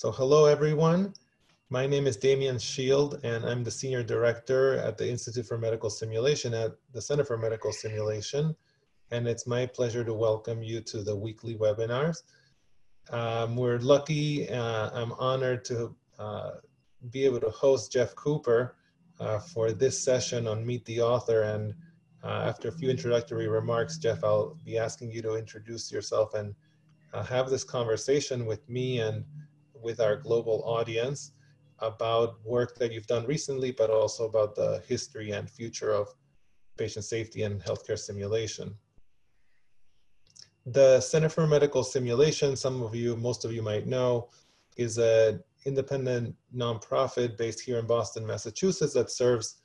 So hello everyone. My name is Demian Szyld and I'm the Senior Director at the Institute for Medical Simulation at the Center for Medical Simulation. And it's my pleasure to welcome you to the weekly webinars. Um, we're lucky, uh, I'm honored to uh, be able to host Jeff Cooper uh, for this session on Meet the Author. And uh, after a few introductory remarks, Jeff, I'll be asking you to introduce yourself and uh, have this conversation with me and with our global audience about work that you've done recently, but also about the history and future of patient safety and healthcare simulation. The Center for Medical Simulation, some of you, most of you might know, is an independent nonprofit based here in Boston, Massachusetts that serves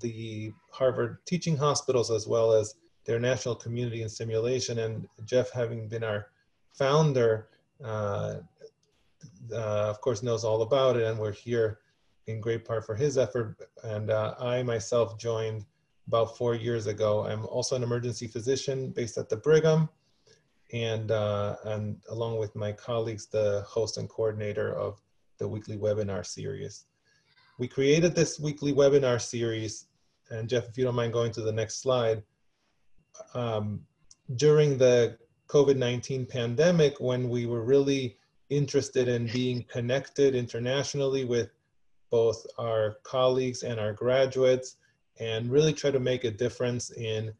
the Harvard teaching hospitals as well as their national community in simulation. And Jeff, having been our founder, uh, uh, of course, knows all about it, and we're here in great part for his effort. And uh, I myself joined about four years ago. I'm also an emergency physician based at the Brigham, and, uh, and along with my colleagues, the host and coordinator of the weekly webinar series. We created this weekly webinar series, and Jeff, if you don't mind going to the next slide, um, during the COVID-19 pandemic when we were really interested in being connected internationally with both our colleagues and our graduates and really try to make a difference in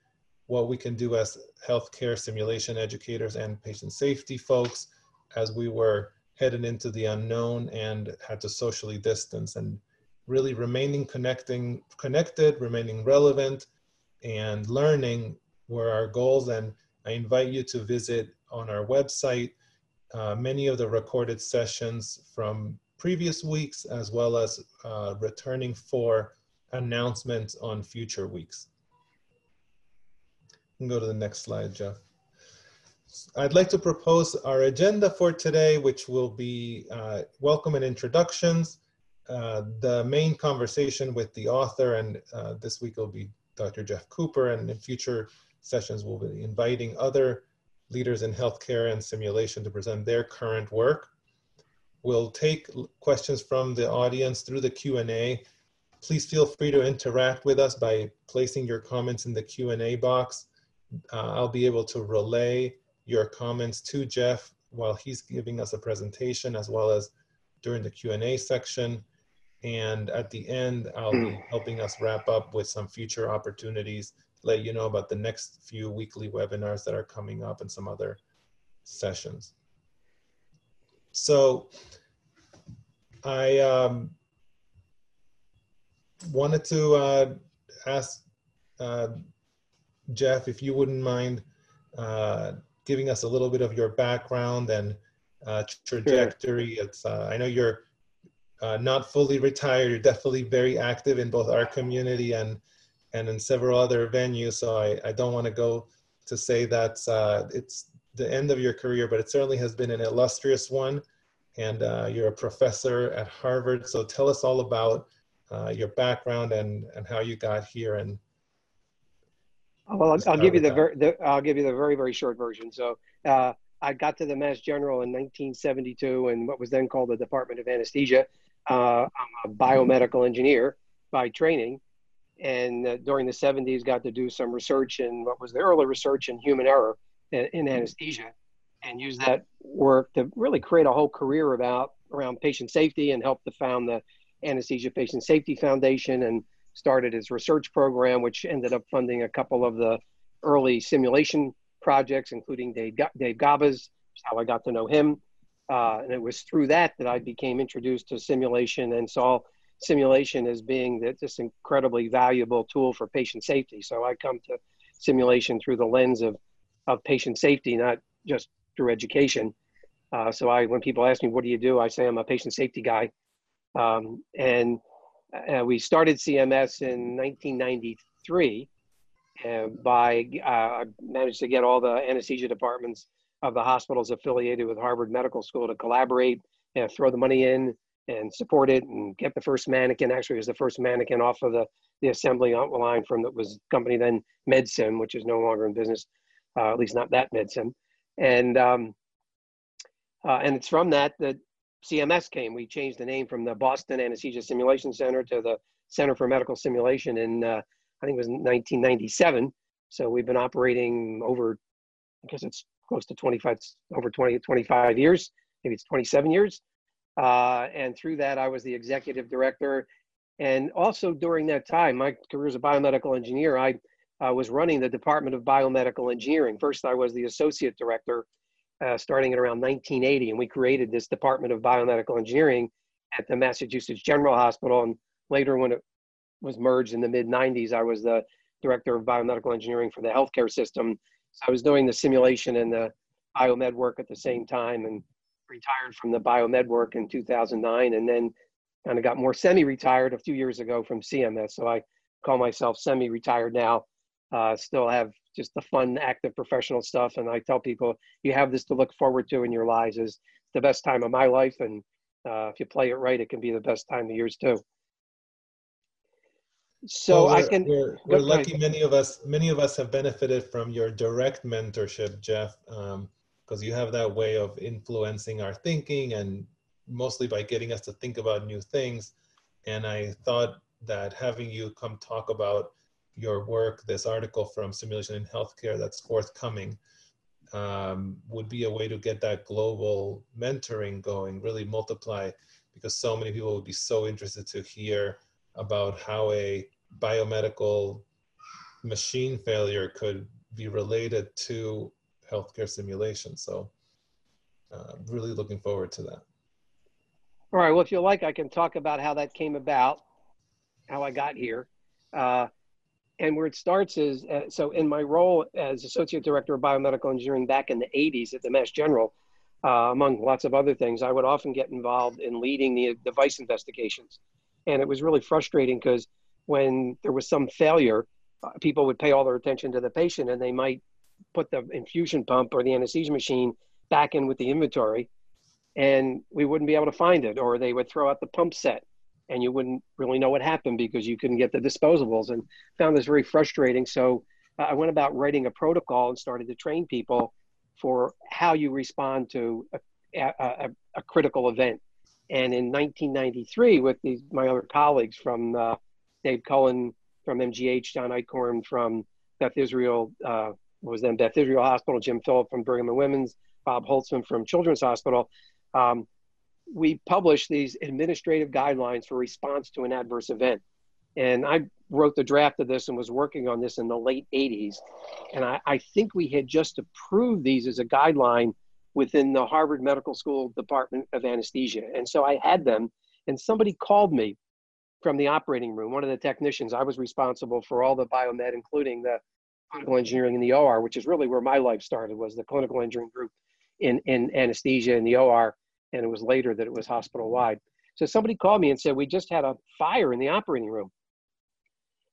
what we can do as healthcare simulation educators and patient safety folks as we were headed into the unknown and had to socially distance and really remaining connecting connected remaining relevant and learning were our goals. And i invite you to visit on our website uh, many of the recorded sessions from previous weeks, as well as uh, returning for announcements on future weeks. can go to the next slide, Jeff. I'd like to propose our agenda for today, which will be uh, welcome and introductions, uh, the main conversation with the author, and uh, this week will be Dr. Jeff Cooper, and in future sessions we'll be inviting other leaders in healthcare and simulation to present their current work. We'll take questions from the audience through the Q&A. Please feel free to interact with us by placing your comments in the Q&A box. Uh, I'll be able to relay your comments to Jeff while he's giving us a presentation as well as during the Q&A section. And at the end, I'll be helping us wrap up with some future opportunities let you know about the next few weekly webinars that are coming up and some other sessions. So I um, wanted to uh, ask uh, Jeff if you wouldn't mind uh, giving us a little bit of your background and uh, trajectory. Sure. It's uh, I know you're uh, not fully retired. You're definitely very active in both our community and and in several other venues. So I, I don't want to go to say that uh, it's the end of your career, but it certainly has been an illustrious one. And uh, you're a professor at Harvard. So tell us all about uh, your background and, and how you got here. And well, I'll, I'll give you the, very, the, I'll give you the very very short version. So uh, I got to the Mass General in 1972 in what was then called the Department of Anesthesia. Uh, I'm a biomedical engineer by training, and uh, during the 70s got to do some research in what was the early research in human error in, in anesthesia and use that work to really create a whole career about around patient safety and help to found the anesthesia patient safety foundation and started his research program which ended up funding a couple of the early simulation projects including dave, dave gaba's how i got to know him. Uh, and it was through that that i became introduced to simulation and saw simulation as being this incredibly valuable tool for patient safety. So I come to simulation through the lens of, of patient safety, not just through education. Uh, so I, when people ask me, what do you do? I say I'm a patient safety guy. Um, and uh, we started CMS in 1993 uh, by, uh, managed to get all the anesthesia departments of the hospitals affiliated with Harvard Medical School to collaborate and throw the money in and support it and get the first mannequin. Actually, was the first mannequin off of the, the assembly line from that was company then MedSim, which is no longer in business, uh, at least not that MedSim. And um, uh, and it's from that that CMS came. We changed the name from the Boston Anesthesia Simulation Center to the Center for Medical Simulation in, uh, I think it was 1997. So we've been operating over, guess it's close to 25, over 20, 25 years, maybe it's 27 years. Uh, and through that, I was the executive director. And also during that time, my career as a biomedical engineer, I uh, was running the Department of Biomedical Engineering. First, I was the associate director uh, starting at around 1980, and we created this Department of Biomedical Engineering at the Massachusetts General Hospital. And later, when it was merged in the mid 90s, I was the director of biomedical engineering for the healthcare system. So I was doing the simulation and the biomed work at the same time and retired from the biomed work in 2009 and then kind of got more semi-retired a few years ago from CMS. So I call myself semi-retired now. Uh, still have just the fun, active professional stuff. And I tell people, you have this to look forward to in your lives is the best time of my life. And uh, if you play it right, it can be the best time of yours too. So well, I can. We're, we're lucky. Many of us, many of us have benefited from your direct mentorship, Jeff, because you have that way of influencing our thinking, and mostly by getting us to think about new things. And I thought that having you come talk about your work, this article from Simulation in Healthcare that's forthcoming, um, would be a way to get that global mentoring going, really multiply, because so many people would be so interested to hear about how a biomedical machine failure could be related to healthcare simulation. So uh, really looking forward to that. All right. Well, if you like, I can talk about how that came about, how I got here. Uh, and where it starts is uh, so in my role as associate director of biomedical engineering back in the 80s at the Mass General, uh, among lots of other things, I would often get involved in leading the device investigations. And it was really frustrating because when there was some failure, uh, people would pay all their attention to the patient and they might put the infusion pump or the anesthesia machine back in with the inventory and we wouldn't be able to find it or they would throw out the pump set and you wouldn't really know what happened because you couldn't get the disposables and found this very frustrating. So uh, i went about writing a protocol and started to train people for how you respond to a, a, a critical event. And in 1993 with these my other colleagues from uh, Dave Cullen from MGH, John Eichhorn from Beth Israel, uh, was then Beth Israel Hospital, Jim Philip from Brigham and Women's, Bob Holzman from Children's Hospital. Um, we published these administrative guidelines for response to an adverse event. And I wrote the draft of this and was working on this in the late 80s. And I, I think we had just approved these as a guideline within the Harvard Medical School Department of Anesthesia. And so I had them, and somebody called me from the operating room, one of the technicians, I was responsible for all the biomed, including the clinical engineering in the OR, which is really where my life started, was the clinical engineering group in, in anesthesia in the OR. And it was later that it was hospital wide. So somebody called me and said, We just had a fire in the operating room.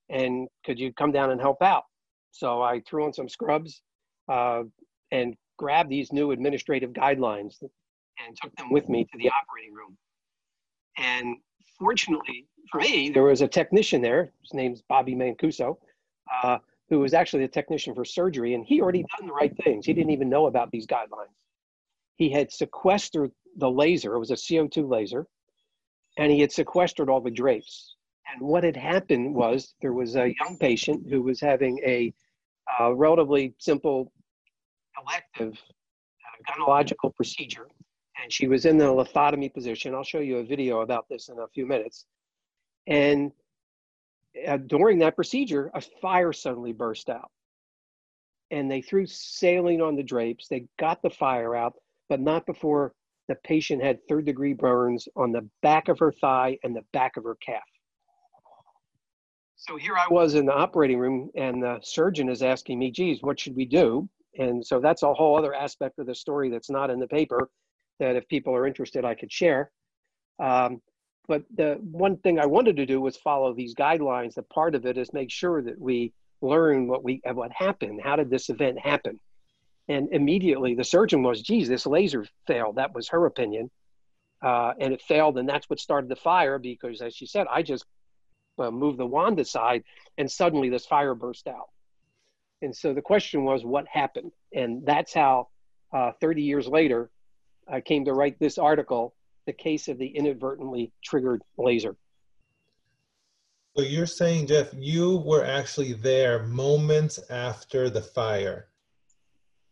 And could you come down and help out? So I threw on some scrubs uh, and grabbed these new administrative guidelines and took them with me to the operating room. And fortunately for me, there was a technician there. His name's Bobby Mancuso, uh, who was actually a technician for surgery, and he already done the right things. He didn't even know about these guidelines. He had sequestered the laser. It was a CO2 laser, and he had sequestered all the drapes. And what had happened was there was a young patient who was having a uh, relatively simple elective uh, gynecological procedure and she was in the lithotomy position. I'll show you a video about this in a few minutes. And uh, during that procedure, a fire suddenly burst out. And they threw saline on the drapes. They got the fire out, but not before the patient had third degree burns on the back of her thigh and the back of her calf. So here I was in the operating room, and the surgeon is asking me, geez, what should we do? And so that's a whole other aspect of the story that's not in the paper that if people are interested, I could share. Um, but the one thing I wanted to do was follow these guidelines. That part of it is make sure that we learn what we what happened. How did this event happen? And immediately the surgeon was, geez, this laser failed. That was her opinion. Uh, and it failed, and that's what started the fire because, as she said, I just uh, moved the wand aside, and suddenly this fire burst out. And so the question was, what happened? And that's how, uh, 30 years later, I came to write this article the case of the inadvertently triggered laser. So you're saying, Jeff, you were actually there moments after the fire.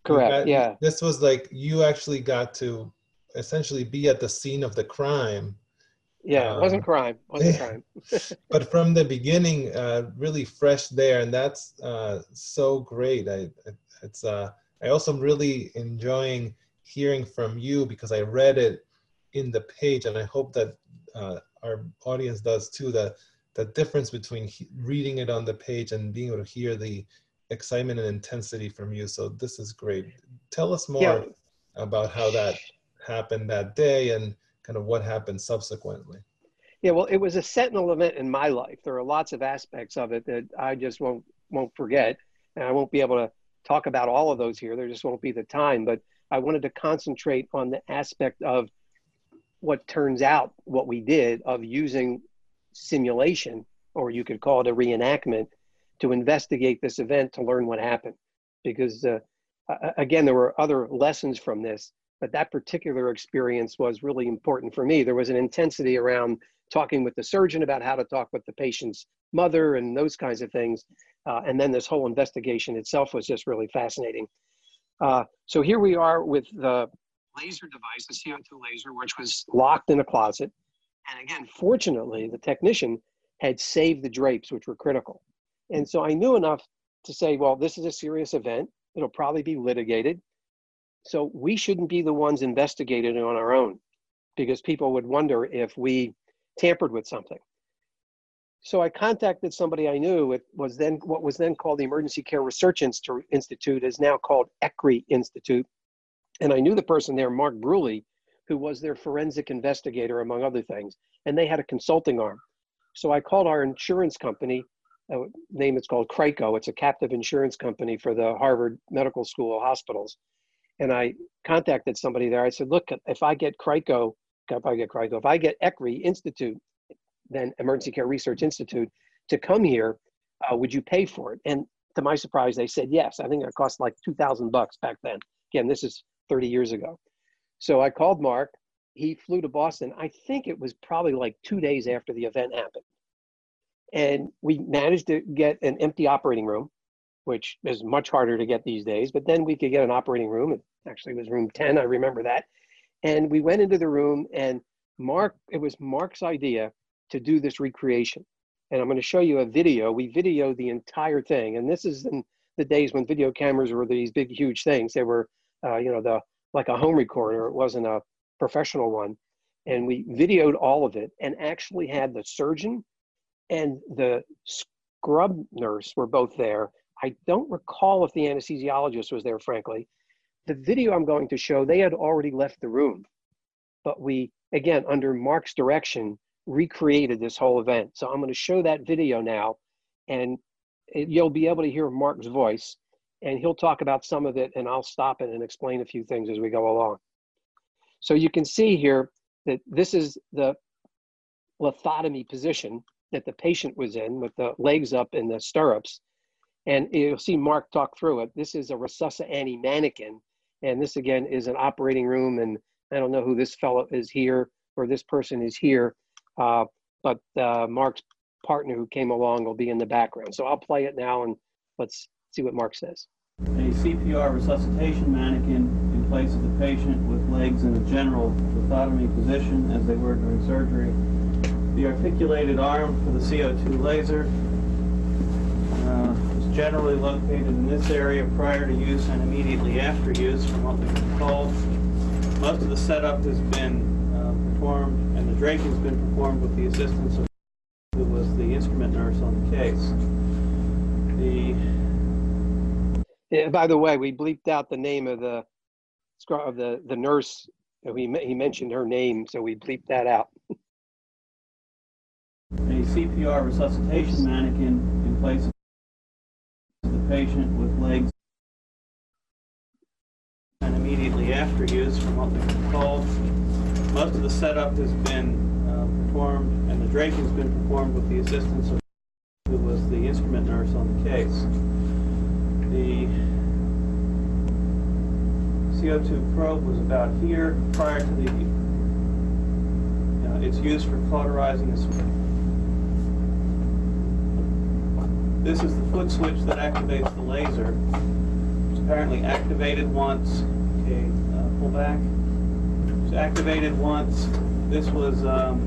Correct. Got, yeah. This was like you actually got to essentially be at the scene of the crime. Yeah, it wasn't um, crime. It wasn't crime. but from the beginning, uh, really fresh there, and that's uh, so great. I, it's uh, I also really enjoying hearing from you because I read it in the page, and I hope that uh, our audience does too. That the difference between reading it on the page and being able to hear the excitement and intensity from you. So this is great. Tell us more yeah. about how that happened that day and kind of what happened subsequently. Yeah, well, it was a sentinel event in my life. There are lots of aspects of it that I just won't won't forget, and I won't be able to talk about all of those here. There just won't be the time. But I wanted to concentrate on the aspect of what turns out what we did of using simulation, or you could call it a reenactment, to investigate this event to learn what happened. Because uh, again, there were other lessons from this, but that particular experience was really important for me. There was an intensity around talking with the surgeon about how to talk with the patient's mother and those kinds of things. Uh, and then this whole investigation itself was just really fascinating. Uh, so here we are with the laser device, the CO2 laser, which was locked in a closet. And again, fortunately, the technician had saved the drapes, which were critical. And so I knew enough to say, well, this is a serious event. It'll probably be litigated. So we shouldn't be the ones investigated on our own because people would wonder if we tampered with something. So I contacted somebody I knew. It was then what was then called the Emergency Care Research Institute is now called ECRI Institute. And I knew the person there, Mark Bruley, who was their forensic investigator, among other things. And they had a consulting arm. So I called our insurance company, uh, name it's called CRICO. It's a captive insurance company for the Harvard Medical School hospitals. And I contacted somebody there. I said, look, if I get CRICO, if I get CRICO, if I get ECRI Institute, then Emergency Care Research Institute, to come here, uh, would you pay for it? And to my surprise, they said yes. I think it cost like 2000 bucks back then. Again, this is 30 years ago. So I called Mark. He flew to Boston. I think it was probably like two days after the event happened. And we managed to get an empty operating room, which is much harder to get these days. But then we could get an operating room. It actually was room 10. I remember that. And we went into the room, and Mark, it was Mark's idea to do this recreation. And I'm going to show you a video. We videoed the entire thing. And this is in the days when video cameras were these big, huge things. They were, uh, you know, the like a home recorder. It wasn't a professional one. And we videoed all of it and actually had the surgeon and the scrub nurse were both there. I don't recall if the anesthesiologist was there, frankly, the video I'm going to show, they had already left the room. But we, again, under Mark's direction, recreated this whole event. So I'm going to show that video now, and it, you'll be able to hear Mark's voice, and he'll talk about some of it, and I'll stop it and explain a few things as we go along. So you can see here that this is the lithotomy position that the patient was in with the legs up in the stirrups. And you'll see Mark talk through it. This is a Resusci mannequin and this again is an operating room, and I don't know who this fellow is here or this person is here, uh, but uh, Mark's partner who came along will be in the background. So I'll play it now and let's see what Mark says. A CPR resuscitation mannequin in place of the patient with legs in a general lithotomy position as they were during surgery. The articulated arm for the CO2 laser. Uh, generally located in this area prior to use and immediately after use from what we can recall. Most of the setup has been uh, performed and the draping has been performed with the assistance of who was the instrument nurse on the case. The yeah, by the way, we bleeped out the name of the of the the nurse. He he mentioned her name, so we bleeped that out. A CPR resuscitation mannequin in place of the patient with legs and immediately after use from what we can recall. Most of the setup has been uh, performed and the draping has been performed with the assistance of who was the instrument nurse on the case. The CO2 probe was about here prior to the It's used for cauterizing a switch. This is the foot switch that activates the laser. It's apparently activated once. Okay, uh, pull back. It's activated once. This was um,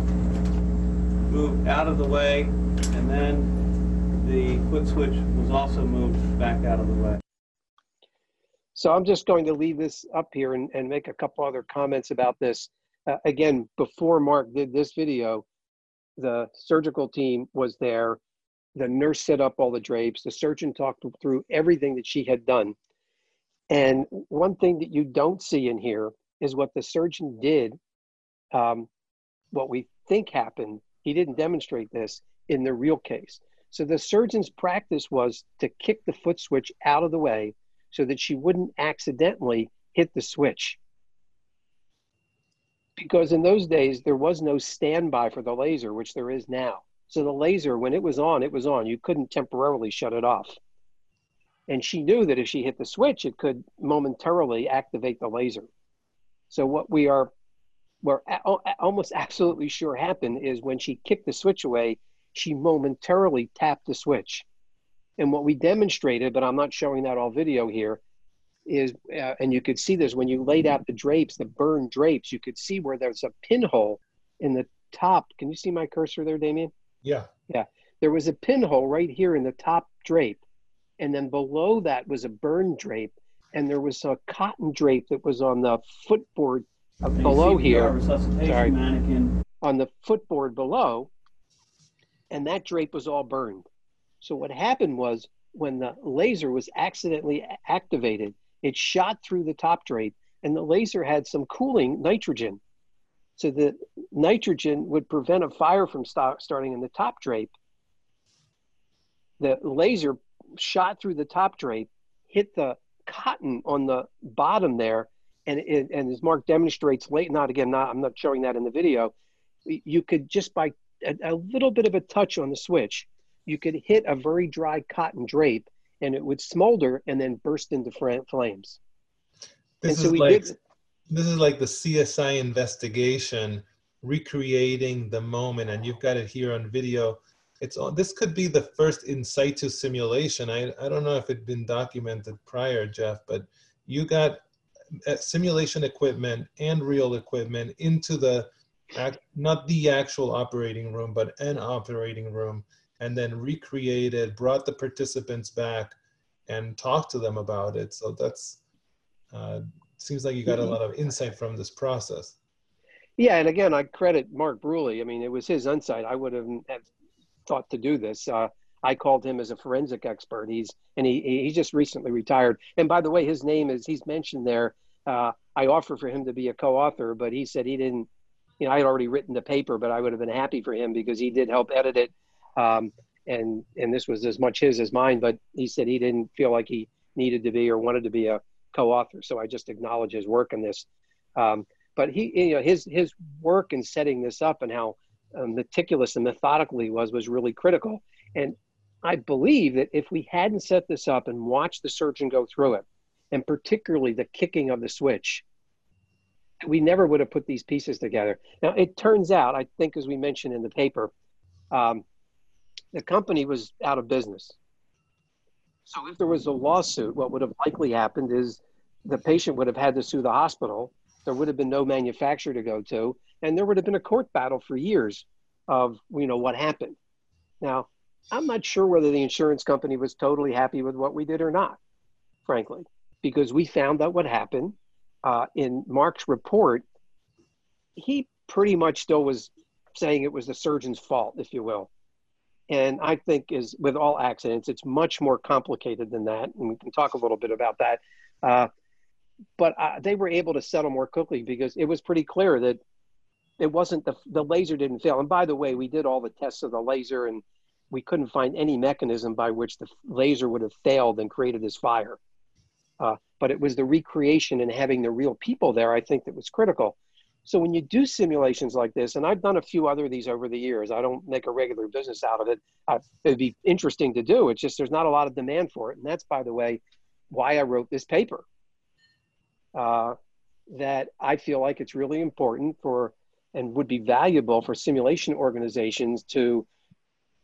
moved out of the way, and then the foot switch was also moved back out of the way. So I'm just going to leave this up here and, and make a couple other comments about this. Uh, again, before Mark did this video, the surgical team was there. The nurse set up all the drapes. The surgeon talked through everything that she had done. And one thing that you don't see in here is what the surgeon did, um, what we think happened. He didn't demonstrate this in the real case. So the surgeon's practice was to kick the foot switch out of the way so that she wouldn't accidentally hit the switch. Because in those days, there was no standby for the laser, which there is now. So the laser, when it was on, it was on. You couldn't temporarily shut it off. And she knew that if she hit the switch, it could momentarily activate the laser. So what we are we're almost absolutely sure happened is when she kicked the switch away, she momentarily tapped the switch. And what we demonstrated, but I'm not showing that all video here, is, uh, and you could see this when you laid out the drapes, the burned drapes, you could see where there's a pinhole in the top. Can you see my cursor there, Demian? Yeah. Yeah. There was a pinhole right here in the top drape. And then below that was a burned drape. And there was a cotton drape that was on the footboard uh, below here. Sorry. Mannequin. On the footboard below. And that drape was all burned. So what happened was when the laser was accidentally activated, it shot through the top drape and the laser had some cooling nitrogen. So the nitrogen would prevent a fire from start, starting in the top drape. The laser shot through the top drape, hit the cotton on the bottom there, and it, and as Mark demonstrates late, not again, not I'm not showing that in the video. You could just by a, a little bit of a touch on the switch, you could hit a very dry cotton drape and it would smolder and then burst into flames. This so is like did, this is like the CSI investigation recreating the moment, and you've got it here on video. It's on. This could be the first in situ simulation. I I don't know if it'd been documented prior, Jeff, but you got uh, simulation equipment and real equipment into the not the actual operating room, but an operating room and then recreated, brought the participants back and talked to them about it. So that's, uh, seems like you got a lot of insight from this process. Yeah, and again, I credit Mark Bruley. I mean, it was his insight. I would have, have thought to do this. Uh, I called him as a forensic expert. He's and he he just recently retired. And by the way, his name is he's mentioned there. Uh, I offered for him to be a co-author, but he said he didn't. You know, I had already written the paper, but I would have been happy for him because he did help edit it um, and and this was as much his as mine. But he said he didn't feel like he needed to be or wanted to be a co-author. So I just acknowledge his work in this. Um, but he, you know, his his work in setting this up and how uh, meticulous and methodical he was was really critical. And I believe that if we hadn't set this up and watched the surgeon go through it, and particularly the kicking of the switch, we never would have put these pieces together. Now it turns out, I think, as we mentioned in the paper, um, the company was out of business. So if there was a lawsuit, what would have likely happened is the patient would have had to sue the hospital. There would have been no manufacturer to go to, and there would have been a court battle for years of you know what happened. Now, I'm not sure whether the insurance company was totally happy with what we did or not, frankly, because we found out what happened uh, in Mark's report. He pretty much still was saying it was the surgeon's fault, if you will. And I think is with all accidents, it's much more complicated than that, and we can talk a little bit about that. Uh, but uh, they were able to settle more quickly because it was pretty clear that it wasn't the the laser didn't fail. And by the way, we did all the tests of the laser, and we couldn't find any mechanism by which the laser would have failed and created this fire. Uh, but it was the recreation and having the real people there, I think, that was critical. So when you do simulations like this, and I've done a few other of these over the years, I don't make a regular business out of it. It'd be interesting to do. It's just there's not a lot of demand for it, and that's by the way why I wrote this paper. Uh, that I feel like it's really important for and would be valuable for simulation organizations to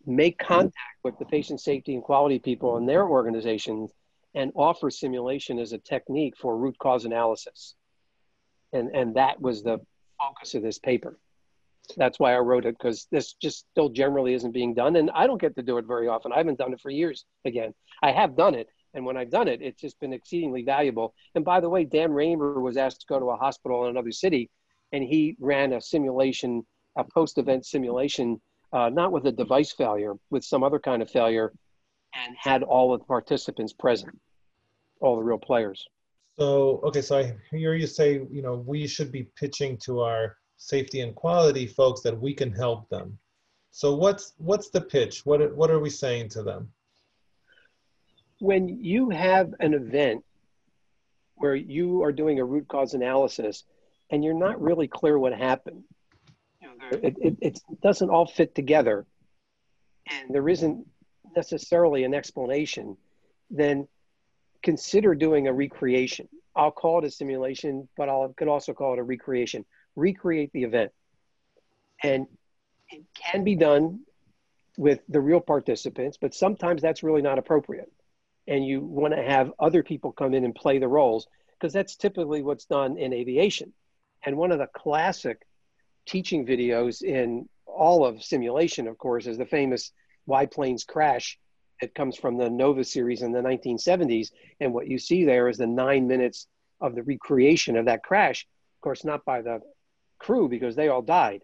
make contact with the patient safety and quality people in their organizations and offer simulation as a technique for root cause analysis. And, and that was the focus of this paper. That's why I wrote it because this just still generally isn't being done. And I don't get to do it very often. I haven't done it for years again. I have done it. And when I've done it, it's just been exceedingly valuable. And by the way, Dan Raemer was asked to go to a hospital in another city and he ran a simulation, a post event simulation, uh, not with a device failure, with some other kind of failure, and had all of the participants present, all the real players. So, okay, so I hear you say, you know, we should be pitching to our safety and quality folks that we can help them. So what's what's the pitch? What what are we saying to them? When you have an event where you are doing a root cause analysis and you're not really clear what happened, it, it, it doesn't all fit together, and there isn't necessarily an explanation, then consider doing a recreation. I'll call it a simulation, but I could also call it a recreation recreate the event. And it can be done with the real participants, but sometimes that's really not appropriate. And you want to have other people come in and play the roles because that's typically what's done in aviation. And one of the classic teaching videos in all of simulation, of course, is the famous Why Planes Crash. It comes from the Nova series in the 1970s. And what you see there is the nine minutes of the recreation of that crash. Of course, not by the crew because they all died,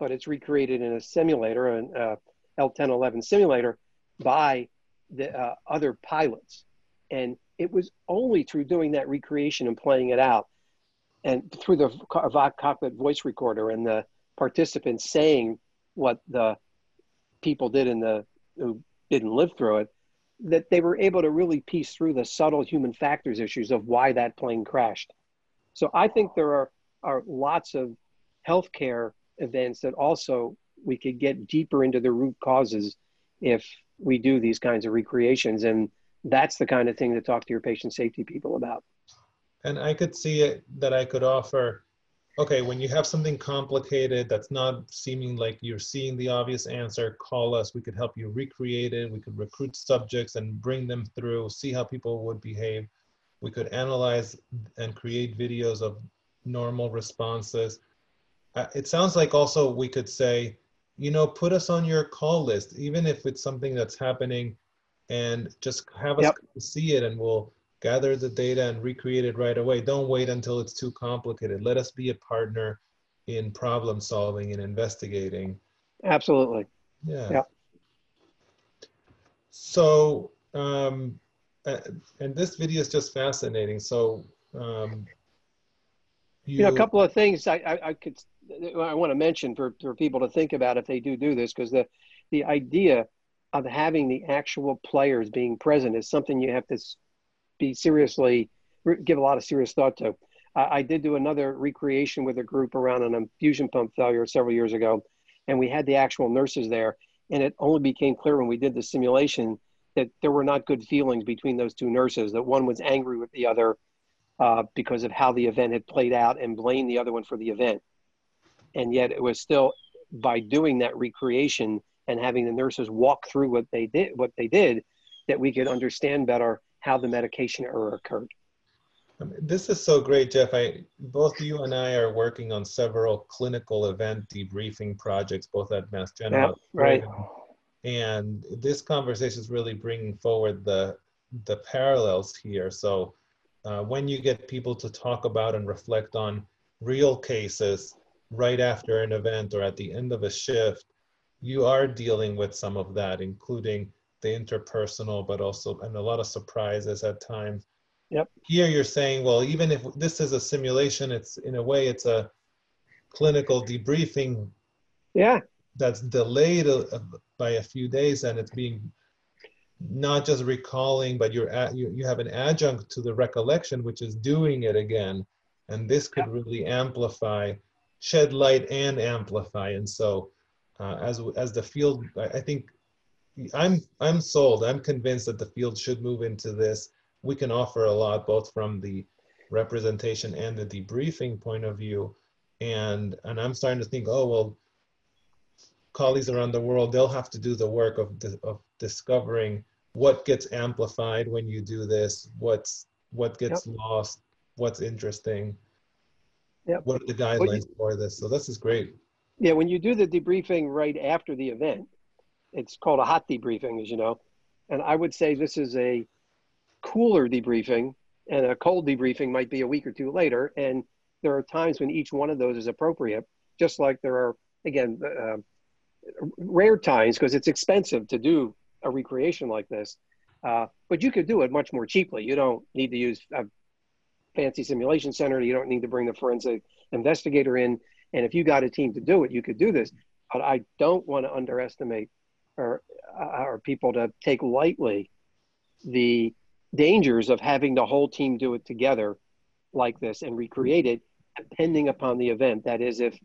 but it's recreated in a simulator, an uh, L1011 simulator, by the uh, other pilots. And it was only through doing that recreation and playing it out, and through the cockpit voice recorder and the participants saying what the people did in the who didn't live through it, that they were able to really piece through the subtle human factors issues of why that plane crashed. So I think there are are lots of healthcare events that also we could get deeper into the root causes if we do these kinds of recreations. And that's the kind of thing to talk to your patient safety people about. And I could see it that I could offer okay, when you have something complicated that's not seeming like you're seeing the obvious answer, call us. We could help you recreate it. We could recruit subjects and bring them through, see how people would behave. We could analyze and create videos of normal responses uh, it sounds like also we could say, you know, put us on your call list, even if it's something that's happening, and just have us yep. see it, and we'll gather the data and recreate it right away. Don't wait until it's too complicated. Let us be a partner in problem solving and investigating. Absolutely. Yeah. yeah. So, um, and this video is just fascinating. So, um, you, you know, a couple of things I, I, I could I want to mention for, for people to think about if they do do this, because the, the idea of having the actual players being present is something you have to be seriously, give a lot of serious thought to. I did do another recreation with a group around an infusion pump failure several years ago, and we had the actual nurses there. And it only became clear when we did the simulation that there were not good feelings between those two nurses, that one was angry with the other uh, because of how the event had played out and blamed the other one for the event and yet it was still by doing that recreation and having the nurses walk through what they did what they did that we could understand better how the medication error occurred. This is so great jeff. I both you and i are working on several clinical event debriefing projects both at mass general yeah, right. And this conversation is really bringing forward the the parallels here. So uh, when you get people to talk about and reflect on real cases right after an event or at the end of a shift, you are dealing with some of that, including the interpersonal, but also and a lot of surprises at times. Yep. Here you're saying, well, even if this is a simulation, it's in a way it's a clinical debriefing. Yeah. That's delayed by a few days, and it's being not just recalling, but you're at, you, you have an adjunct to the recollection, which is doing it again, and this could yep. really amplify shed light and amplify. And so uh, as, as the field, I think I'm, I'm sold, I'm convinced that the field should move into this. We can offer a lot, both from the representation and the debriefing point of view. and and I'm starting to think, oh well, colleagues around the world they'll have to do the work of of discovering what gets amplified when you do this, what's what gets yep. lost, what's interesting. Yep. What are the guidelines you, for this? So this is great. Yeah, when you do the debriefing right after the event, it's called a hot debriefing, as you know. And I would say this is a cooler debriefing, and a cold debriefing might be a week or two later. And there are times when each one of those is appropriate, just like there are, again, uh, rare times because it's expensive to do a recreation like this. Uh, but you could do it much more cheaply. You don't need to use a fancy simulation center. You don't need to bring the forensic investigator in. And if you got a team to do it, you could do this. But I don't want to underestimate or, uh, or people to take lightly the dangers of having the whole team do it together like this and recreate it depending upon the event. That is, if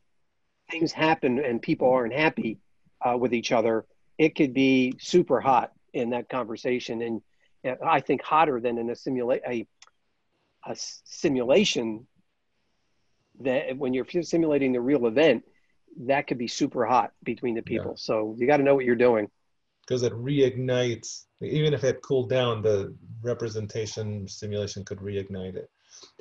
things happen and people aren't happy uh, with each other, it could be super hot in that conversation. And I think hotter than in a simulate a, a simulation that when you're simulating the real event, that could be super hot between the people. Yeah. So you got to know what you're doing. Because it reignites, even if it cooled down, the representation simulation could reignite it.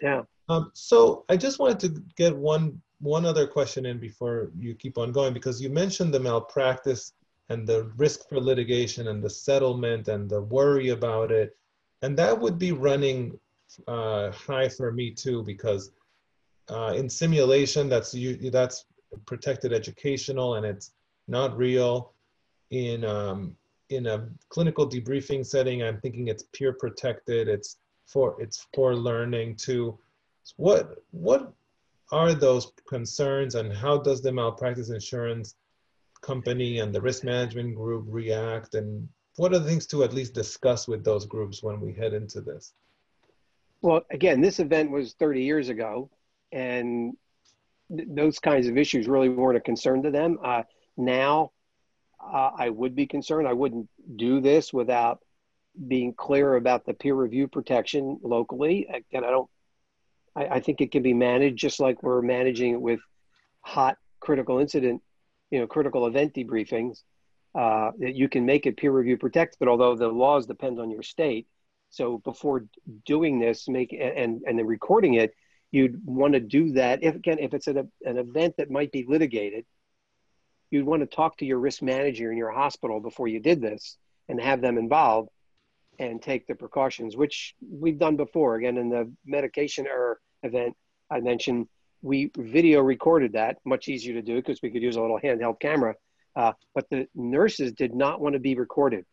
Yeah. Um, so I just wanted to get one one other question in before you keep on going because you mentioned the malpractice and the risk for litigation and the settlement and the worry about it, and that would be running uh, high for me too because uh, in simulation that's you that's protected educational and it's not real. In um, in a clinical debriefing setting, I'm thinking it's peer protected. It's for it's for learning too. What what are those concerns and how does the malpractice insurance company and the risk management group react and what are the things to at least discuss with those groups when we head into this? Well, again, this event was 30 years ago, and th- those kinds of issues really weren't a concern to them. Uh, now, uh, I would be concerned. I wouldn't do this without being clear about the peer review protection locally. Again, I don't. I, I think it can be managed just like we're managing it with hot critical incident, you know, critical event debriefings. Uh, that you can make it peer review protected, although the laws depend on your state. So before doing this, make and and then recording it, you'd want to do that. If again, if it's an, an event that might be litigated, you'd want to talk to your risk manager in your hospital before you did this and have them involved and take the precautions, which we've done before. Again, in the medication error event I mentioned, we video recorded that, much easier to do because we could use a little handheld camera. Uh, but the nurses did not want to be recorded.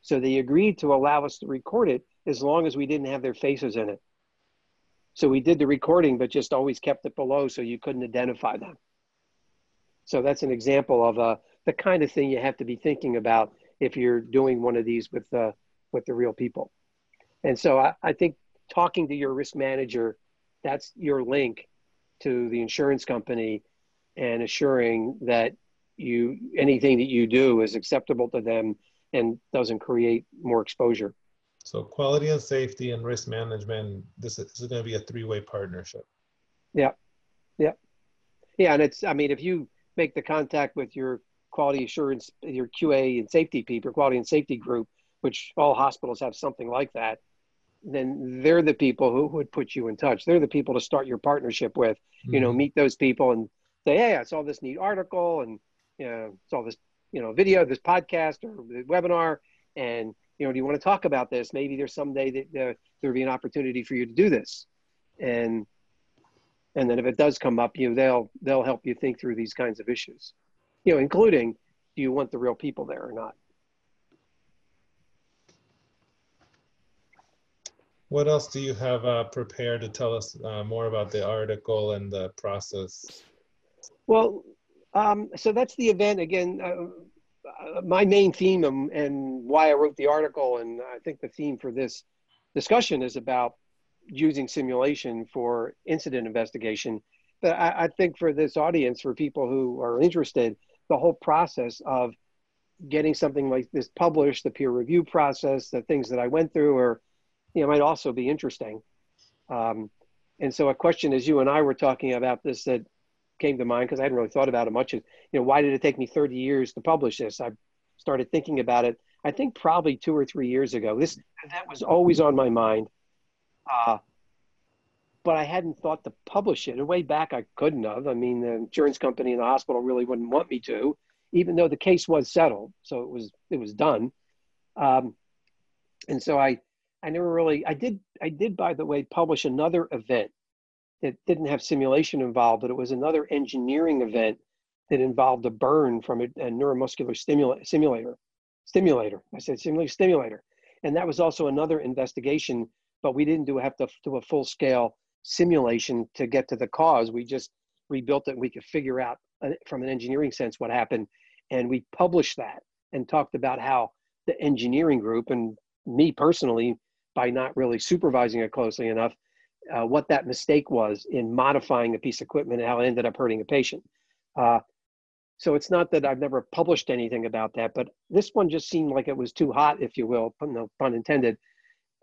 So they agreed to allow us to record it as long as we didn't have their faces in it. So we did the recording, but just always kept it below so you couldn't identify them. So that's an example of uh, the kind of thing you have to be thinking about if you're doing one of these with, uh, with the real people. And so I, I think talking to your risk manager, that's your link to the insurance company and assuring that you anything that you do is acceptable to them and doesn't create more exposure. So quality and safety and risk management, this is, this is going to be a three-way partnership. Yeah. Yeah. Yeah. And it's, I mean, if you make the contact with your quality assurance, your QA and safety people, your quality and safety group, which all hospitals have something like that, then they're the people who would put you in touch. They're the people to start your partnership with. You know, mm-hmm. meet those people and say, "Hey, I saw this neat article, and you know, saw this, you know, video, this podcast or webinar, and you know, do you want to talk about this? Maybe there's someday that uh, there will be an opportunity for you to do this, and and then if it does come up, you know, they'll they'll help you think through these kinds of issues, you know, including do you want the real people there or not? What else do you have uh, prepared to tell us uh, more about the article and the process? Well, um, so that's the event again. Uh, uh, my main theme and, and why I wrote the article, and I think the theme for this discussion is about using simulation for incident investigation. But I, I, think for this audience, for people who are interested, the whole process of getting something like this published, the peer review process, the things that I went through, or you know, might also be interesting. Um, and so, a question as you and I were talking about this that came to mind because I hadn't really thought about it much. Is you know why did it take me 30 years to publish this? I started thinking about it. I think probably two or three years ago. This that was always on my mind, uh, but I hadn't thought to publish it. A way back, I couldn't have. I mean, the insurance company and the hospital really wouldn't want me to, even though the case was settled, so it was it was done. Um, and so I I never really I did I did by the way publish another event that didn't have simulation involved, but it was another engineering event that involved a burn from a, a neuromuscular stimula- simulator. Stimulator. I said simulator stimulator, and that was also another investigation. But we didn't do have to do a full scale simulation to get to the cause. We just rebuilt it. and We could figure out uh, from an engineering sense what happened, and we published that and talked about how the engineering group and me personally, by not really supervising it closely enough, uh, what that mistake was in modifying a piece of equipment and how it ended up hurting a patient. Uh, so it's not that I've never published anything about that, but this one just seemed like it was too hot, if you will, no pun intended.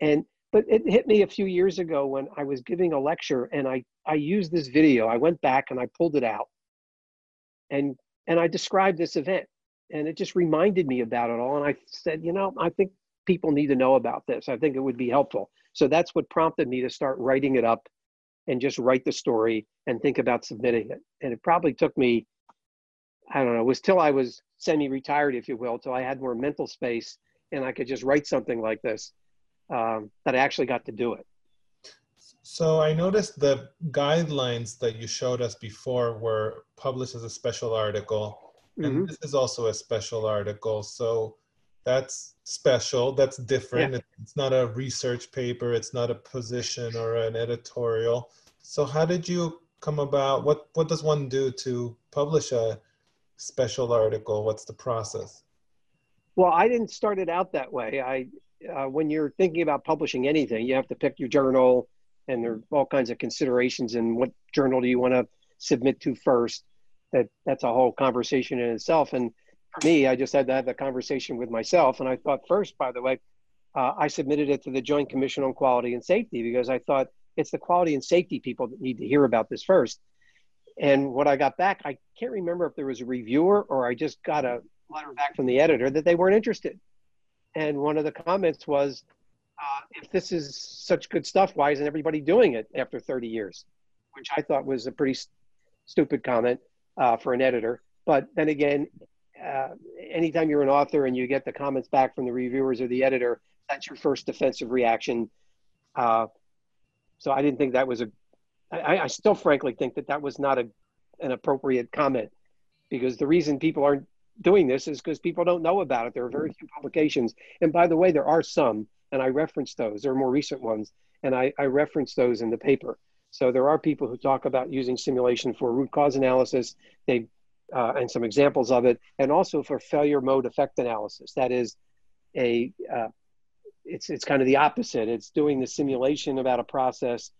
And but it hit me a few years ago when I was giving a lecture and I I used this video. I went back and I pulled it out, and and I described this event, and it just reminded me about it all. And I said, you know, I think people need to know about this. I think it would be helpful. So that's what prompted me to start writing it up and just write the story and think about submitting it. And it probably took me, I don't know, it was till I was semi retired, if you will, till I had more mental space and I could just write something like this um, that I actually got to do it. So I noticed the guidelines that you showed us before were published as a special article, and mm-hmm. this is also a special article. So that's special that's different. Yeah. it's not a research paper it's not a position or an editorial. So how did you come about what what does one do to publish a special article? What's the process? Well i didn't start it out that way. I uh, when you're thinking about publishing anything you have to pick your journal and there are all kinds of considerations and what journal do you want to submit to first. That that's a whole conversation in itself. And me, I just had to have the conversation with myself. And I thought first, by the way, uh, I submitted it to the Joint Commission on Quality and Safety because I thought it's the quality and safety people that need to hear about this first. And what I got back, I can't remember if there was a reviewer or I just got a letter back from the editor that they weren't interested. And one of the comments was, uh, if this is such good stuff, why isn't everybody doing it after 30 years? Which I thought was a pretty st- stupid comment uh, for an editor. But then again, uh, anytime you're an author and you get the comments back from the reviewers or the editor, that's your first defensive reaction. Uh, so I didn't think that was a. I, I still frankly think that that was not a, an appropriate comment because the reason people aren't doing this is because people don't know about it. There are very few publications. And by the way, there are some, and I reference those. There are more recent ones, and I, I reference those in the paper. So there are people who talk about using simulation for root cause analysis. They uh, and some examples of it, and also for failure mode effect analysis. That is a uh, it's it's kind of the opposite. It's doing the simulation about a process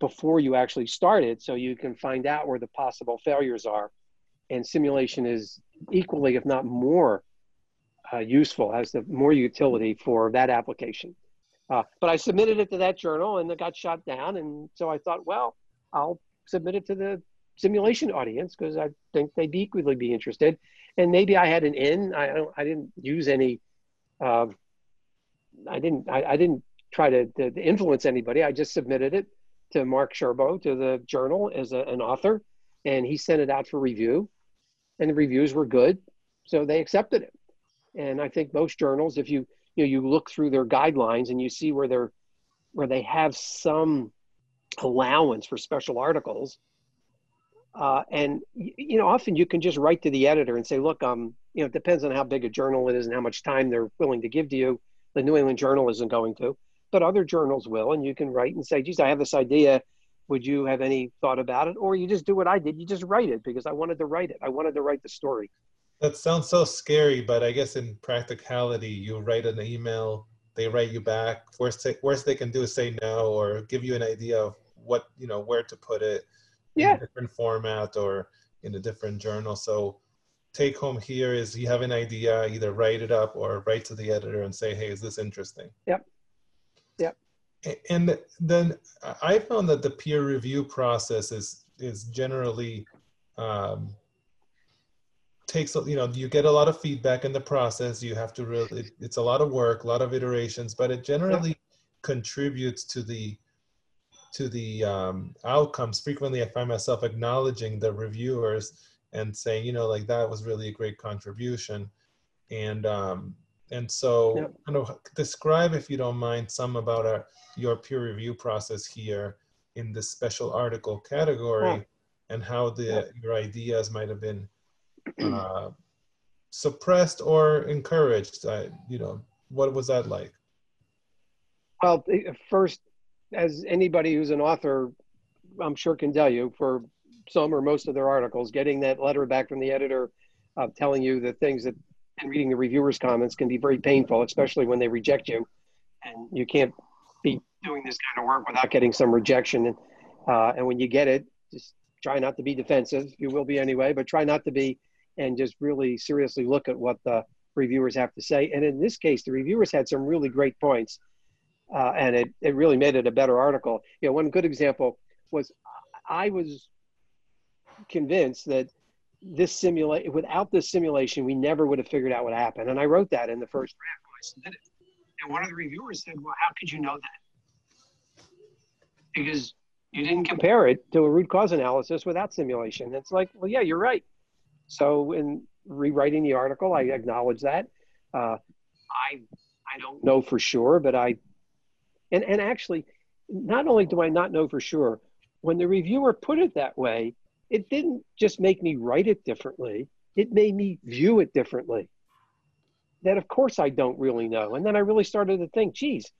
before you actually start it, so you can find out where the possible failures are. And simulation is equally, if not more, uh, useful, has the more utility for that application. Uh, but I submitted it to that journal, and it got shot down. And so I thought, well, I'll submit it to the simulation audience because I think they'd equally be interested. And maybe I had an in. I don't. I didn't use any. Uh, I didn't. I, I didn't try to, to, influence anybody. I just submitted it to Mark Scerbo to the journal as a, an author, and he sent it out for review, and the reviews were good, so they accepted it. And I think most journals, if you you know you look through their guidelines and you see where they're where they have some allowance for special articles, uh, and you know, often you can just write to the editor and say, "Look, um, you know, it depends on how big a journal it is and how much time they're willing to give to you." The New England Journal isn't going to, but other journals will, and you can write and say, "Geez, I have this idea. Would you have any thought about it?" Or you just do what I did. You just write it because I wanted to write it. I wanted to write the story. That sounds so scary, but I guess in practicality, you write an email, they write you back. Worst, worst they can do is say no or give you an idea of what you know where to put it yeah. in a different format or in a different journal. So take home here is you have an idea, either write it up or write to the editor and say, hey, is this interesting? Yep. Yep. And then I found that the peer review process is is generally um, takes you know you get a lot of feedback in the process you have to really it, it's a lot of work a lot of iterations but it generally contributes to the to the um, outcomes frequently i find myself acknowledging the reviewers and saying you know like that was really a great contribution and um and so yeah. kind of describe if you don't mind some about our, your peer review process here in this special article category yeah. and how the your ideas might have been uh, suppressed or encouraged? I, you know, what was that like? Well, first, as anybody who's an author, I'm sure can tell you, for some or most of their articles, getting that letter back from the editor uh, telling you the things that, and reading the reviewers' comments can be very painful, especially when they reject you, and you can't be doing this kind of work without getting some rejection. And, uh, and when you get it, just try not to be defensive. You will be anyway, but try not to be and just really seriously look at what the reviewers have to say. And in this case, the reviewers had some really great points, uh, and it, it really made it a better article. You know, one good example was I was convinced that this simulate without this simulation, we never would have figured out what happened. And I wrote that in the first draft when I submitted. And one of the reviewers said, "Well, how could you know that?" Because you didn't compare it to a root cause analysis without simulation. It's like, well, yeah, you're right. So in rewriting the article, I acknowledge that. Uh, I I don't know for sure, but I and and actually, not only do I not know for sure, when the reviewer put it that way, it didn't just make me write it differently. It made me view it differently. That of course I don't really know, and then I really started to think, geez,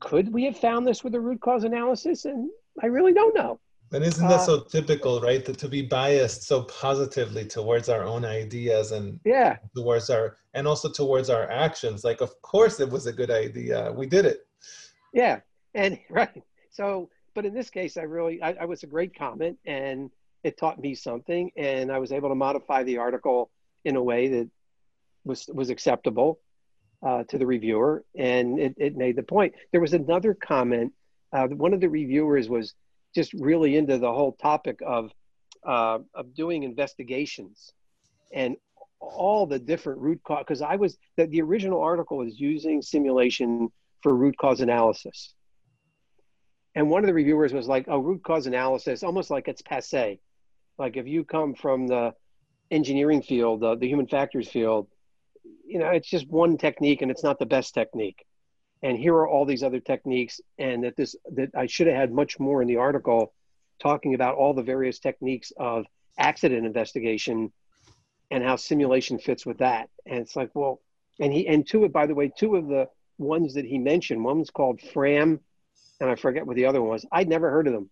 could we have found this with a root cause analysis? And I really don't know. And isn't that uh, so typical, right? To, to be biased so positively towards our own ideas and yeah, towards our and also towards our actions. Like, of course, it was a good idea. We did it. Yeah, and right. So, but in this case, I really, I, I was a great comment, and it taught me something, and I was able to modify the article in a way that was was acceptable uh, to the reviewer, and it, it made the point. There was another comment. Uh, one of the reviewers was just really into the whole topic of uh, of doing investigations and all the different root cause because I was that the original article was using simulation for root cause analysis. And one of the reviewers was like, "Oh, root cause analysis, almost like it's passe. Like if you come from the engineering field, the, the human factors field, you know, it's just one technique and it's not the best technique." and here are all these other techniques and that this that i should have had much more in the article talking about all the various techniques of accident investigation and how simulation fits with that and it's like well and he and two by the way two of the ones that he mentioned. One was called FRAM and i forget what the other one was. I'd never heard of them.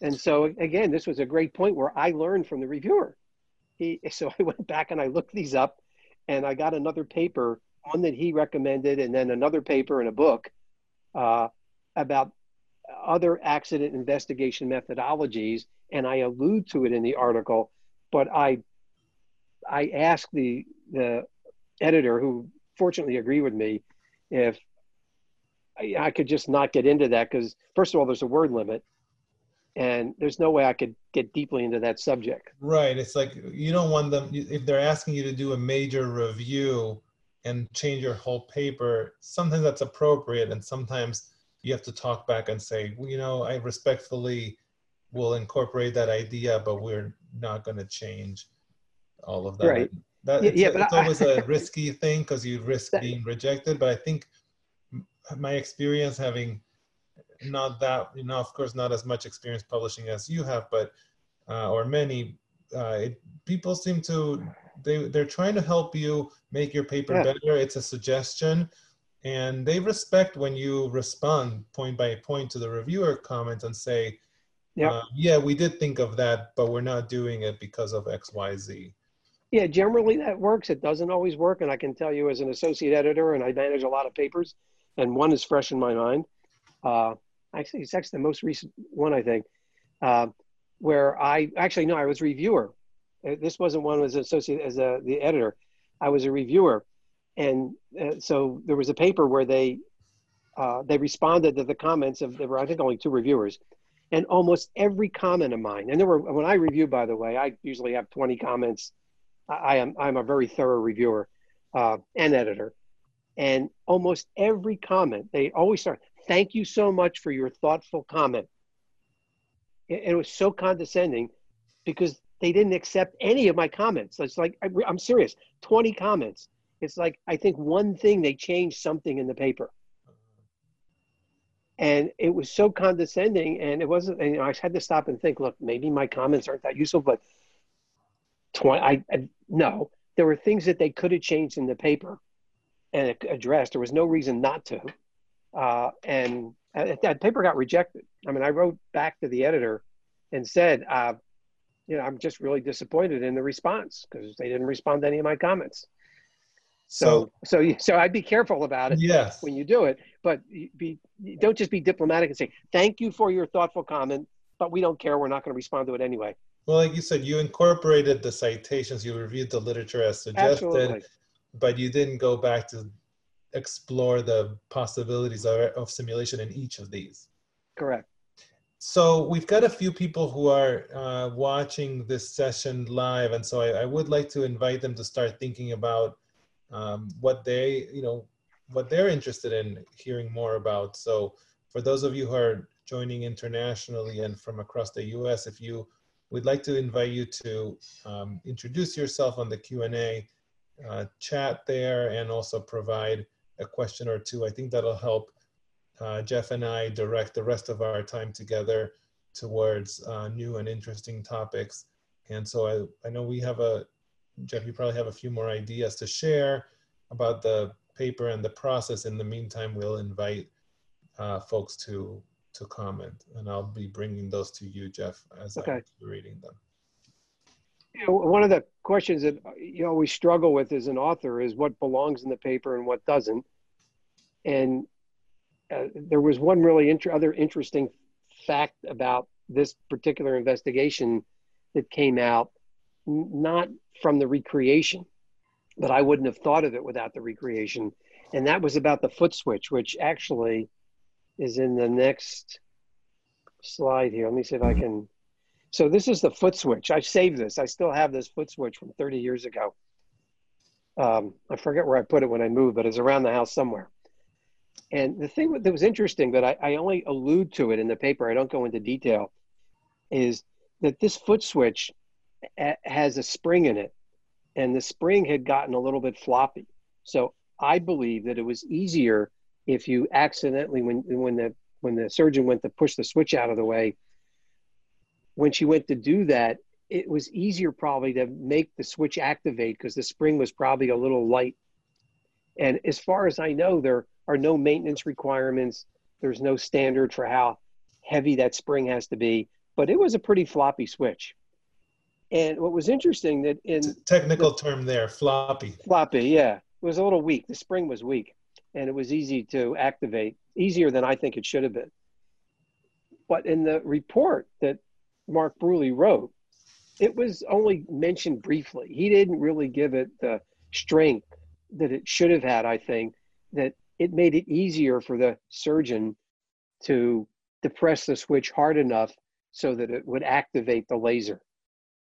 And so again this was a great point where i learned from the reviewer. He so i went back and i looked these up and i got another paper one that he recommended, and then another paper and a book uh, about other accident investigation methodologies. And I allude to it in the article, but I I asked the the editor, who fortunately agree with me, if I, I could just not get into that because first of all, there's a word limit, and there's no way I could get deeply into that subject. Right. It's like you don't want them if they're asking you to do a major review and change your whole paper, sometimes that's appropriate, and sometimes you have to talk back and say, well, you know, I respectfully will incorporate that idea, but we're not going to change all of that. Right. That, yeah, it's, yeah, it's always a risky thing because you risk that, being rejected. But I think my experience having not that, you know, of course, not as much experience publishing as you have, but uh, or many, uh, it, people seem to they they're trying to help you make your paper yeah. better. It's a suggestion, and they respect when you respond point by point to the reviewer comment and say, yeah, uh, yeah, we did think of that, but we're not doing it because of X, Y, Z. Yeah, generally that works. It doesn't always work, and I can tell you as an associate editor, and I manage a lot of papers, and one is fresh in my mind. Uh, actually, it's actually the most recent one, I think, uh, where I actually no, I was reviewer uh, this wasn't one as associate as a, the editor. I was a reviewer, and uh, so there was a paper where they uh, they responded to the comments of there were I think only two reviewers, And almost every comment of mine, and there were when I review, by the way, I usually have 20 comments. I, am I'm a very thorough reviewer uh, and editor, and almost every comment they always start. Thank you so much for your thoughtful comment. And it was so condescending because they didn't accept any of my comments. It's like I, I'm serious. 20 comments. It's like I think one thing they changed something in the paper and it was so condescending and it wasn't and, you know, i had to stop and think look maybe my comments aren't that useful but 20 I, I no there were things that they could have changed in the paper and addressed there was no reason not to uh, and uh, that paper got rejected i mean i wrote back to the editor and said uh, you know i'm just really disappointed in the response because they didn't respond to any of my comments so, so, so, so I'd be careful about it yes. when you do it, but be, don't just be diplomatic and say, thank you for your thoughtful comment, but we don't care. We're not going to respond to it anyway. Well, like you said, you incorporated the citations, you reviewed the literature as suggested, Absolutely. but you didn't go back to explore the possibilities of, of simulation in each of these. Correct. So we've got a few people who are uh, watching this session live, and so I, I, would like to invite them to start thinking about um, what they, you know, what they're interested in hearing more about. So for those of you who are joining internationally and from across the US, if you would like to invite you to um, introduce yourself on the Q&A uh, chat there and also provide a question or two. I think that'll help uh, Jeff and I direct the rest of our time together towards uh, new and interesting topics. And so I, I know we have a Jeff, you probably have a few more ideas to share about the paper and the process. In the meantime, we'll invite uh, folks to to comment, and I'll be bringing those to you, Jeff, as okay. I'm reading them. You know, one of the questions that you always struggle with as an author is what belongs in the paper and what doesn't. And uh, there was one really inter- other interesting fact about this particular investigation that came out, not from the recreation, but I wouldn't have thought of it without the recreation. And that was about the foot switch, which actually is in the next slide here. Let me see if I can. So this is the foot switch. I saved this. I still have this foot switch from 30 years ago. Um, I forget where I put it when I moved, but it's around the house somewhere. And the thing that was interesting that I, I only allude to it in the paper, I don't go into detail, is that this foot switch has a spring in it, and the spring had gotten a little bit floppy. So I believe that it was easier if you accidentally, when when the when the surgeon went to push the switch out of the way, when she went to do that, it was easier probably to make the switch activate because the spring was probably a little light. And as far as I know, there are no maintenance requirements. There's no standard for how heavy that spring has to be, but it was a pretty floppy switch. And what was interesting that in technical the, term there, floppy. Floppy, yeah. It was a little weak. The spring was weak and it was easy to activate, easier than I think it should have been. But in the report that Mark Bruley wrote, it was only mentioned briefly. He didn't really give it the strength that it should have had, I think, that it made it easier for the surgeon to depress the switch hard enough so that it would activate the laser.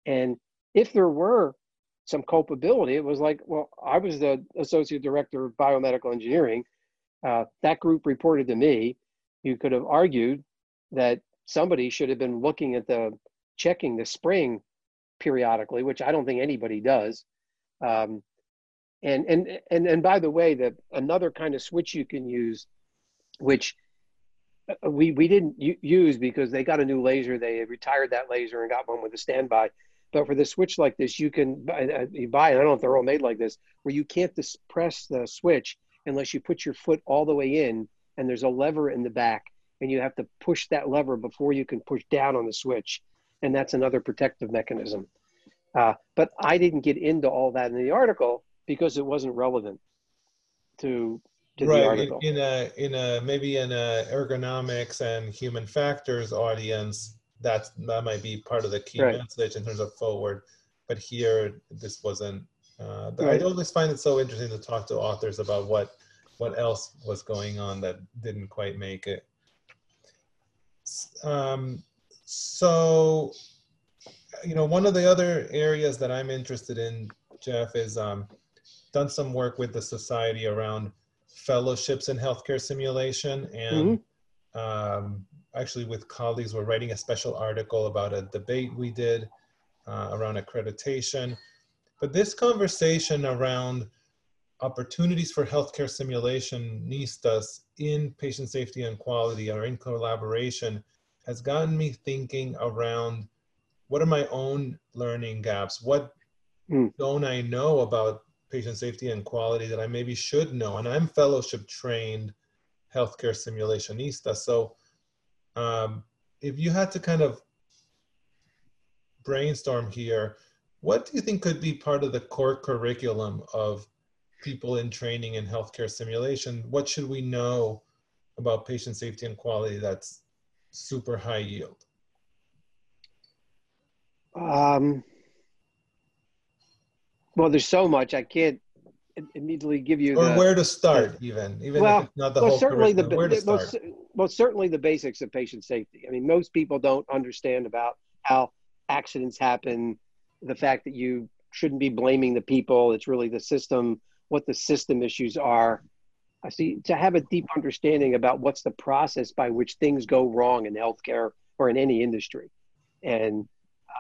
And if there were some culpability, it was like, well, I was the associate director of biomedical engineering. Uh, that group reported to me. You could have argued that somebody should have been looking at the checking the spring periodically, which I don't think anybody does. Um, and and and and by the way, the another kind of switch you can use, which uh, we we didn't use because they got a new laser. They retired that laser and got one with a standby. But for the switch like this, you can buy, uh, you buy I don't know if they're all made like this, where you can't press the switch unless you put your foot all the way in, and there's a lever in the back, and you have to push that lever before you can push down on the switch, and that's another protective mechanism. Uh, but I didn't get into all that in the article because it wasn't relevant to to right. the article. In, in a in a maybe in a ergonomics and human factors audience, that's that might be part of the key right. message in terms of forward. But here, this wasn't. Uh, right. I always find it so interesting to talk to authors about what what else was going on that didn't quite make it. Um, so, you know, one of the other areas that I'm interested in, Jeff, is um, done some work with the society around fellowships in healthcare simulation and mm-hmm. um, actually with colleagues we're writing a special article about a debate we did uh, around accreditation but this conversation around opportunities for healthcare simulation nistas in patient safety and quality or in collaboration has gotten me thinking around what are my own learning gaps what mm. don't i know about patient safety and quality that I maybe should know. And I'm fellowship trained healthcare simulationista. So um, if you had to kind of brainstorm here, what do you think could be part of the core curriculum of people in training in healthcare simulation? What should we know about patient safety and quality that's super high yield? Um, well, there's so much I can't immediately give you. Or the, where to start, even even well, not the well, whole certainly the where to start. Most, well, certainly the basics of patient safety. I mean, most people don't understand about how accidents happen, the fact that you shouldn't be blaming the people. It's really the system, what the system issues are. I see to have a deep understanding about what's the process by which things go wrong in healthcare or in any industry, and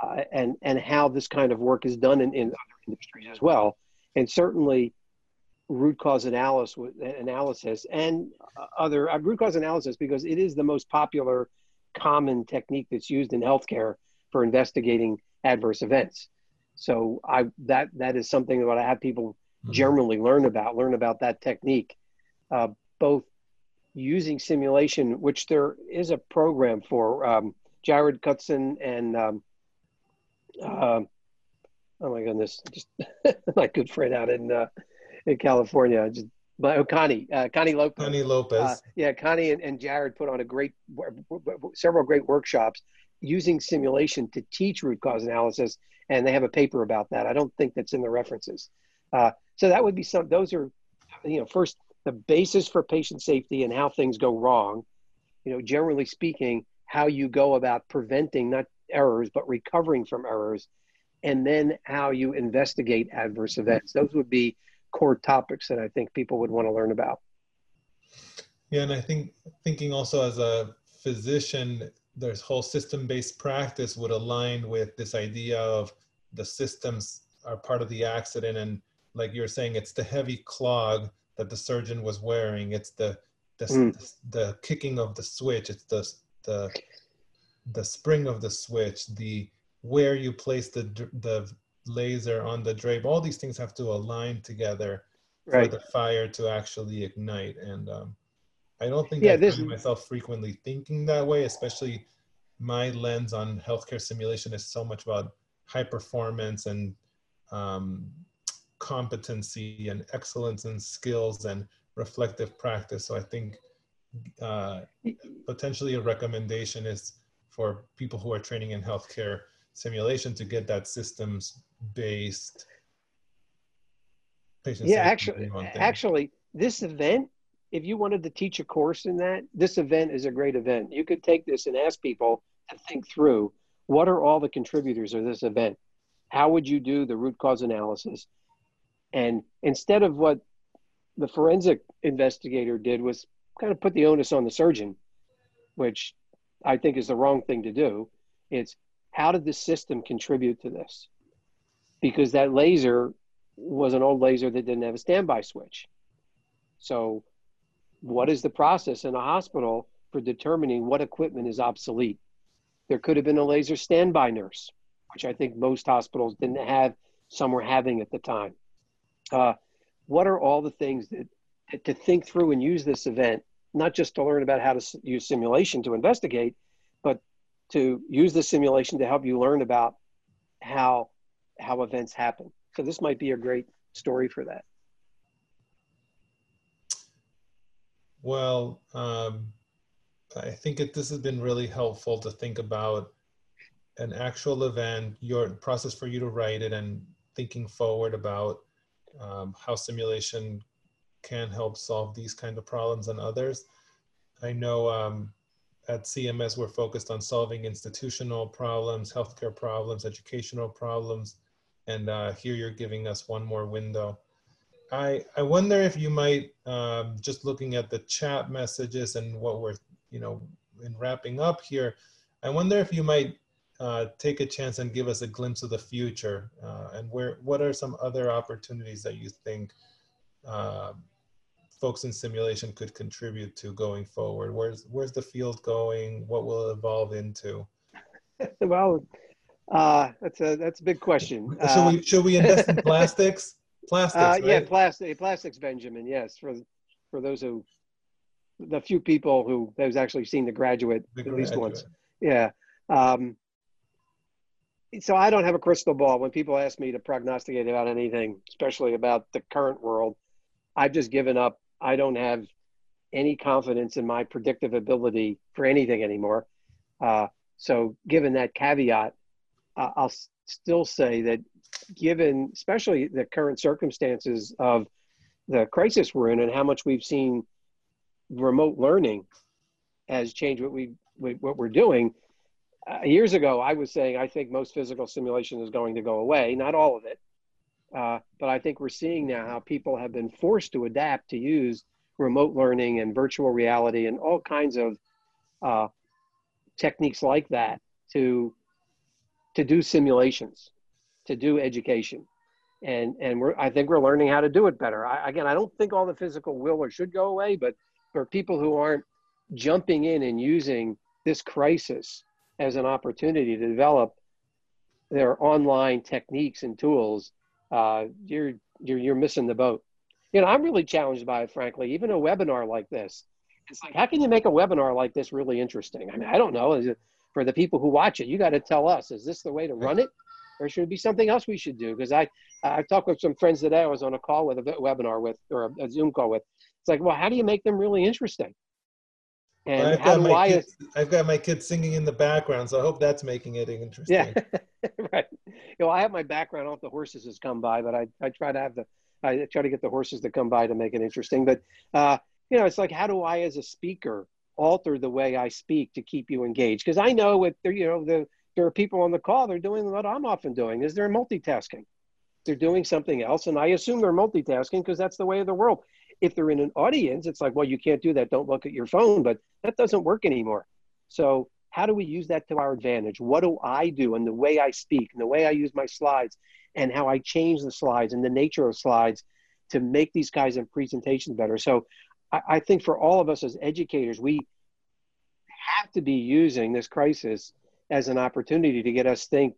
uh, and and how this kind of work is done in, in other industries as well. And certainly, root cause analysis, analysis and other uh, root cause analysis because it is the most popular, common technique that's used in healthcare for investigating adverse events. So I that that is something that I have people mm-hmm. generally learn about learn about that technique, uh, both using simulation, which there is a program for. Um, Jared Kutzin and um, uh, oh my goodness, just my good friend out in uh, in California, just but oh, Connie, uh, Connie Lopez. Connie Lopez. Uh, yeah, Connie and, and Jared put on a great, several great workshops using simulation to teach root cause analysis, and they have a paper about that. I don't think that's in the references. Uh, so that would be some. Those are, you know, first the basis for patient safety and how things go wrong. You know, generally speaking, how you go about preventing not errors but recovering from errors, and then how you investigate adverse events. Those would be core topics that I think people would want to learn about. Yeah, and I think thinking also as a physician, there's whole system-based practice would align with this idea of the systems are part of the accident and like you're saying it's the heavy clog that the surgeon was wearing it's the the, mm. the, the kicking of the switch it's the the the spring of the switch the where you place the the laser on the drape. All these things have to align together right. for the fire to actually ignite. And um, i don't think yeah, i this... find myself frequently thinking that way especially my lens on healthcare simulation is so much about high performance and um, competency and excellence and skills and reflective practice. So i think uh, potentially a recommendation is for people who are training in healthcare simulation to get that systems based patient yeah actually actually this event if you wanted to teach a course in that this event is a great event. You could take this and ask people to think through what are all the contributors of this event. How would you do the root cause analysis? And instead of what the forensic investigator did was kind of put the onus on the surgeon which i think is the wrong thing to do. It's how did the system contribute to this because that laser was an old laser that didn't have a standby switch. So, what is the process in a hospital for determining what equipment is obsolete? There could have been a laser standby nurse, which I think most hospitals didn't have, some were having at the time. Uh, what are all the things that to think through and use this event, not just to learn about how to use simulation to investigate, to use the simulation to help you learn about how how events happen. So this might be a great story for that. Well, um, I think it, this has been really helpful to think about an actual event, your process for you to write it, and thinking forward about um, how simulation can help solve these kind of problems and others. I know um, at CMS, we're focused on solving institutional problems, healthcare problems, educational problems. And uh, here you're giving us one more window. I, I wonder if you might, um, just looking at the chat messages and what we're, you know, in wrapping up here, I wonder if you might uh, take a chance and give us a glimpse of the future uh, and where, what are some other opportunities that you think uh, folks in simulation could contribute to going forward? Where's, where's the field going? What will it evolve into? well, uh, that's a that's a big question. should we uh, should we invest in plastics? Plastics, uh, right? yeah, plastic, plastics, Benjamin. Yes, for for those who, the few people who has actually seen the graduate the at graduate. least once. Yeah. Um, so I don't have a crystal ball. When people ask me to prognosticate about anything, especially about the current world, I've just given up. I don't have any confidence in my predictive ability for anything anymore. Uh, so, given that caveat, uh, I'll still say that given especially the current circumstances of the crisis we're in and how much we've seen remote learning has changed what we what we're doing uh, years ago i was saying i think most physical simulation is going to go away not all of it uh, but i think we're seeing now how people have been forced to adapt to use remote learning and virtual reality and all kinds of uh, techniques like that to to do simulations, to do education. And, and we're, I think we're learning how to do it better. I, again, I don't think all the physical will or should go away, but for people who aren't jumping in and using this crisis as an opportunity to develop their online techniques and tools, uh, you're, you're, you're missing the boat. You know, I'm really challenged by it, frankly, even a webinar like this. It's like, how can you make a webinar like this really interesting? I mean, I don't know. It, for the people who watch it. You got to tell us, is this the way to run it? Or should it be something else we should do? Because I, I talked with some friends today. I was on a call with a webinar with, or a Zoom call with. It's like, well, how do you make them really interesting? And I've, got my kids, I've got my kids singing in the background, so I hope that's making it interesting. Yeah, right. You know, I have my background off the horses has come by, but I, I try to have the I try to get the horses to come by to make it interesting. But uh, you know, it's like how do I, as a speaker, alter the way I speak to keep you engaged. Because I know if there, you know, the, there are people on the call, they're doing what I'm often doing is they're multitasking. They're doing something else. And I assume they're multitasking because that's the way of the world. If they're in an audience, it's like, well, you can't do that. Don't look at your phone, but that doesn't work anymore. So how do we use that to our advantage? What do I do and the way I speak and the way I use my slides and how I change the slides and the nature of slides to make these guys of presentations better? So I, I think for all of us as educators, we have to be using this crisis as an opportunity to get us think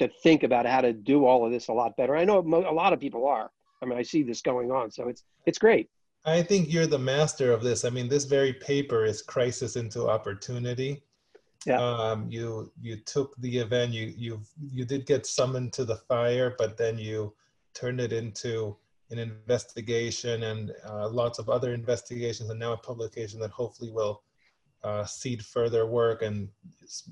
to think about how to do all of this a lot better. I know a lot of people are. I mean, I see this going on, so it's it's great. I think you're the master of this. I mean, this very paper is crisis into opportunity. Yeah. Um, you you took the event. You you you did get summoned to the fire, but then you turned it into an investigation and uh, lots of other investigations, and now a publication that hopefully will uh, seed further work. And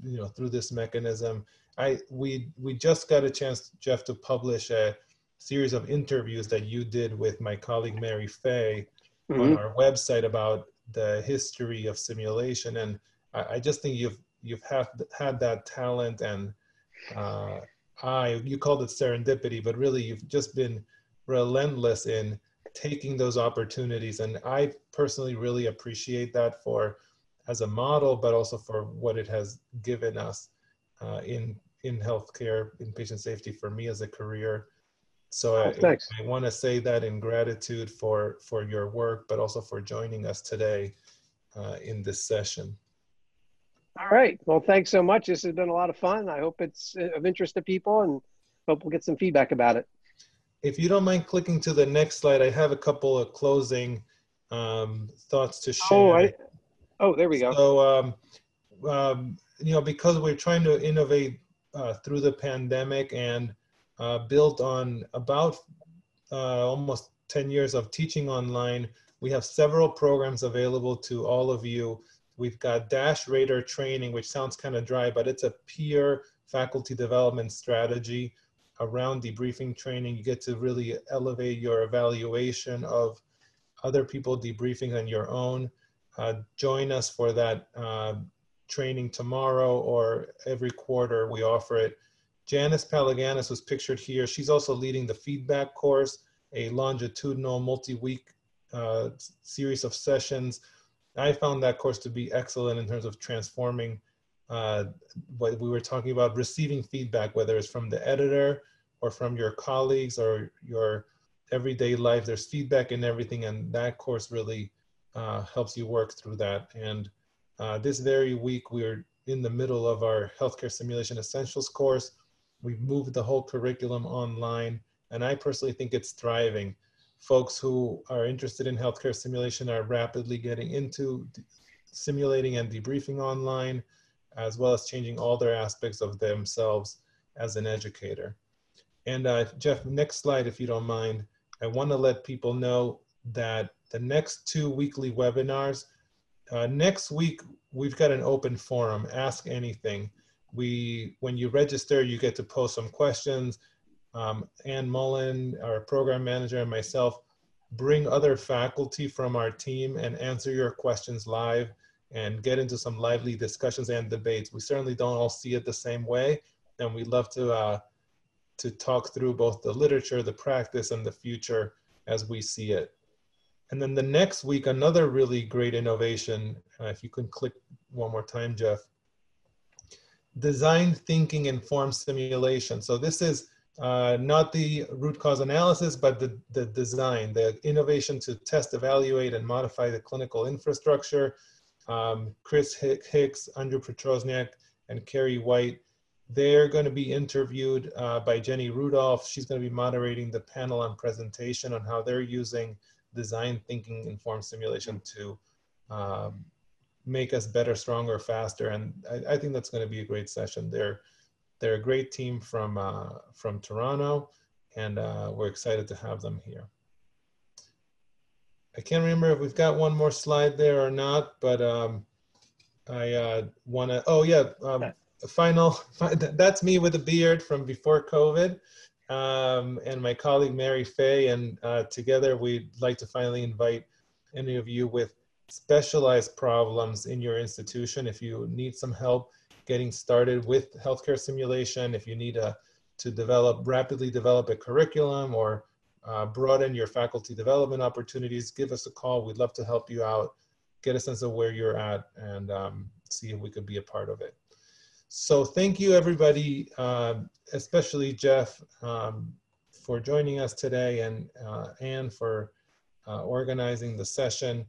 you know, through this mechanism, I we we just got a chance, Jeff, to publish a series of interviews that you did with my colleague Mary Fay mm-hmm. on our website about the history of simulation, and I, I just think you've you've have, had that talent and uh, I you called it serendipity, but really you've just been relentless in taking those opportunities. And I personally really appreciate that for as a model, but also for what it has given us uh, in in healthcare, in patient safety for me as a career. So oh, I, I want to say that in gratitude for for your work, but also for joining us today uh, in this session. All right. Well, thanks so much. This has been a lot of fun. I hope it's of interest to people and hope we'll get some feedback about it if you don't mind clicking to the next slide, I have a couple of closing um, thoughts to share. Oh, I, oh, there we go. So, um, um, you know, because we're trying to innovate uh, through the pandemic and uh, built on about uh, almost 10 years of teaching online, we have several programs available to all of you. We've got DASH Rater training, which sounds kind of dry, but it's a peer faculty development strategy around debriefing training. You get to really elevate your evaluation of other people debriefing on your own. uh, join us for that uh, training tomorrow or every quarter we offer it. Janice Palaganas was pictured here. She's also leading the feedback course, a longitudinal multi-week uh, series of sessions. I found that course to be excellent in terms of transforming uh, what we were talking about, receiving feedback, whether it's from the editor or from your colleagues or your everyday life. There's feedback in everything, and that course really uh, helps you work through that. And uh, this very week, we're in the middle of our Healthcare Simulation Essentials course. We've moved the whole curriculum online, and I personally think it's thriving. Folks who are interested in healthcare simulation are rapidly getting into simulating and debriefing online, as well as changing all their aspects of themselves as an educator. And uh, Jeff, next slide, if you don't mind. I want to let people know that the next two weekly webinars, uh, next week, we've got an open forum, ask anything. We, when you register, you get to post some questions. Um, Ann Mullen, our program manager, and myself bring other faculty from our team and answer your questions live and get into some lively discussions and debates. We certainly don't all see it the same way, and we love to uh, to talk through both the literature, the practice, and the future as we see it. And then the next week, another really great innovation, uh, if you can click one more time, Jeff, design thinking informed simulation. So this is uh, not the root cause analysis, but the, the design, the innovation to test, evaluate, and modify the clinical infrastructure. Um, Chris Hicks, Andrew Petrosoniak, and Carrie White they're going to be interviewed uh, by Jenny Rudolph. She's going to be moderating the panel on presentation on how they're using design thinking informed simulation to um, make us better, stronger, faster. And I, I, think that's going to be a great session. They're, they're a great team from, uh, from Toronto, and uh, we're excited to have them here. I can't remember if we've got one more slide there or not, but um, I uh, want to, oh yeah, um, final, that's me with a beard from before COVID. Um, and my colleague Mary Fay, and uh, together we'd like to finally invite any of you with specialized problems in your institution. If you need some help getting started with healthcare simulation, if you need a, to develop, rapidly develop a curriculum or uh, broaden your faculty development opportunities, give us a call. We'd love to help you out, get a sense of where you're at, and um, see if we could be a part of it. So thank you everybody, uh, especially Jeff, um, for joining us today and uh, Anne for uh, organizing the session.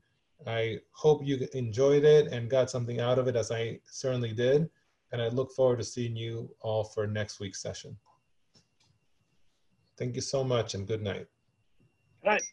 I hope you enjoyed it and got something out of it as I certainly did. And I look forward to seeing you all for next week's session. Thank you so much and good night. Good night.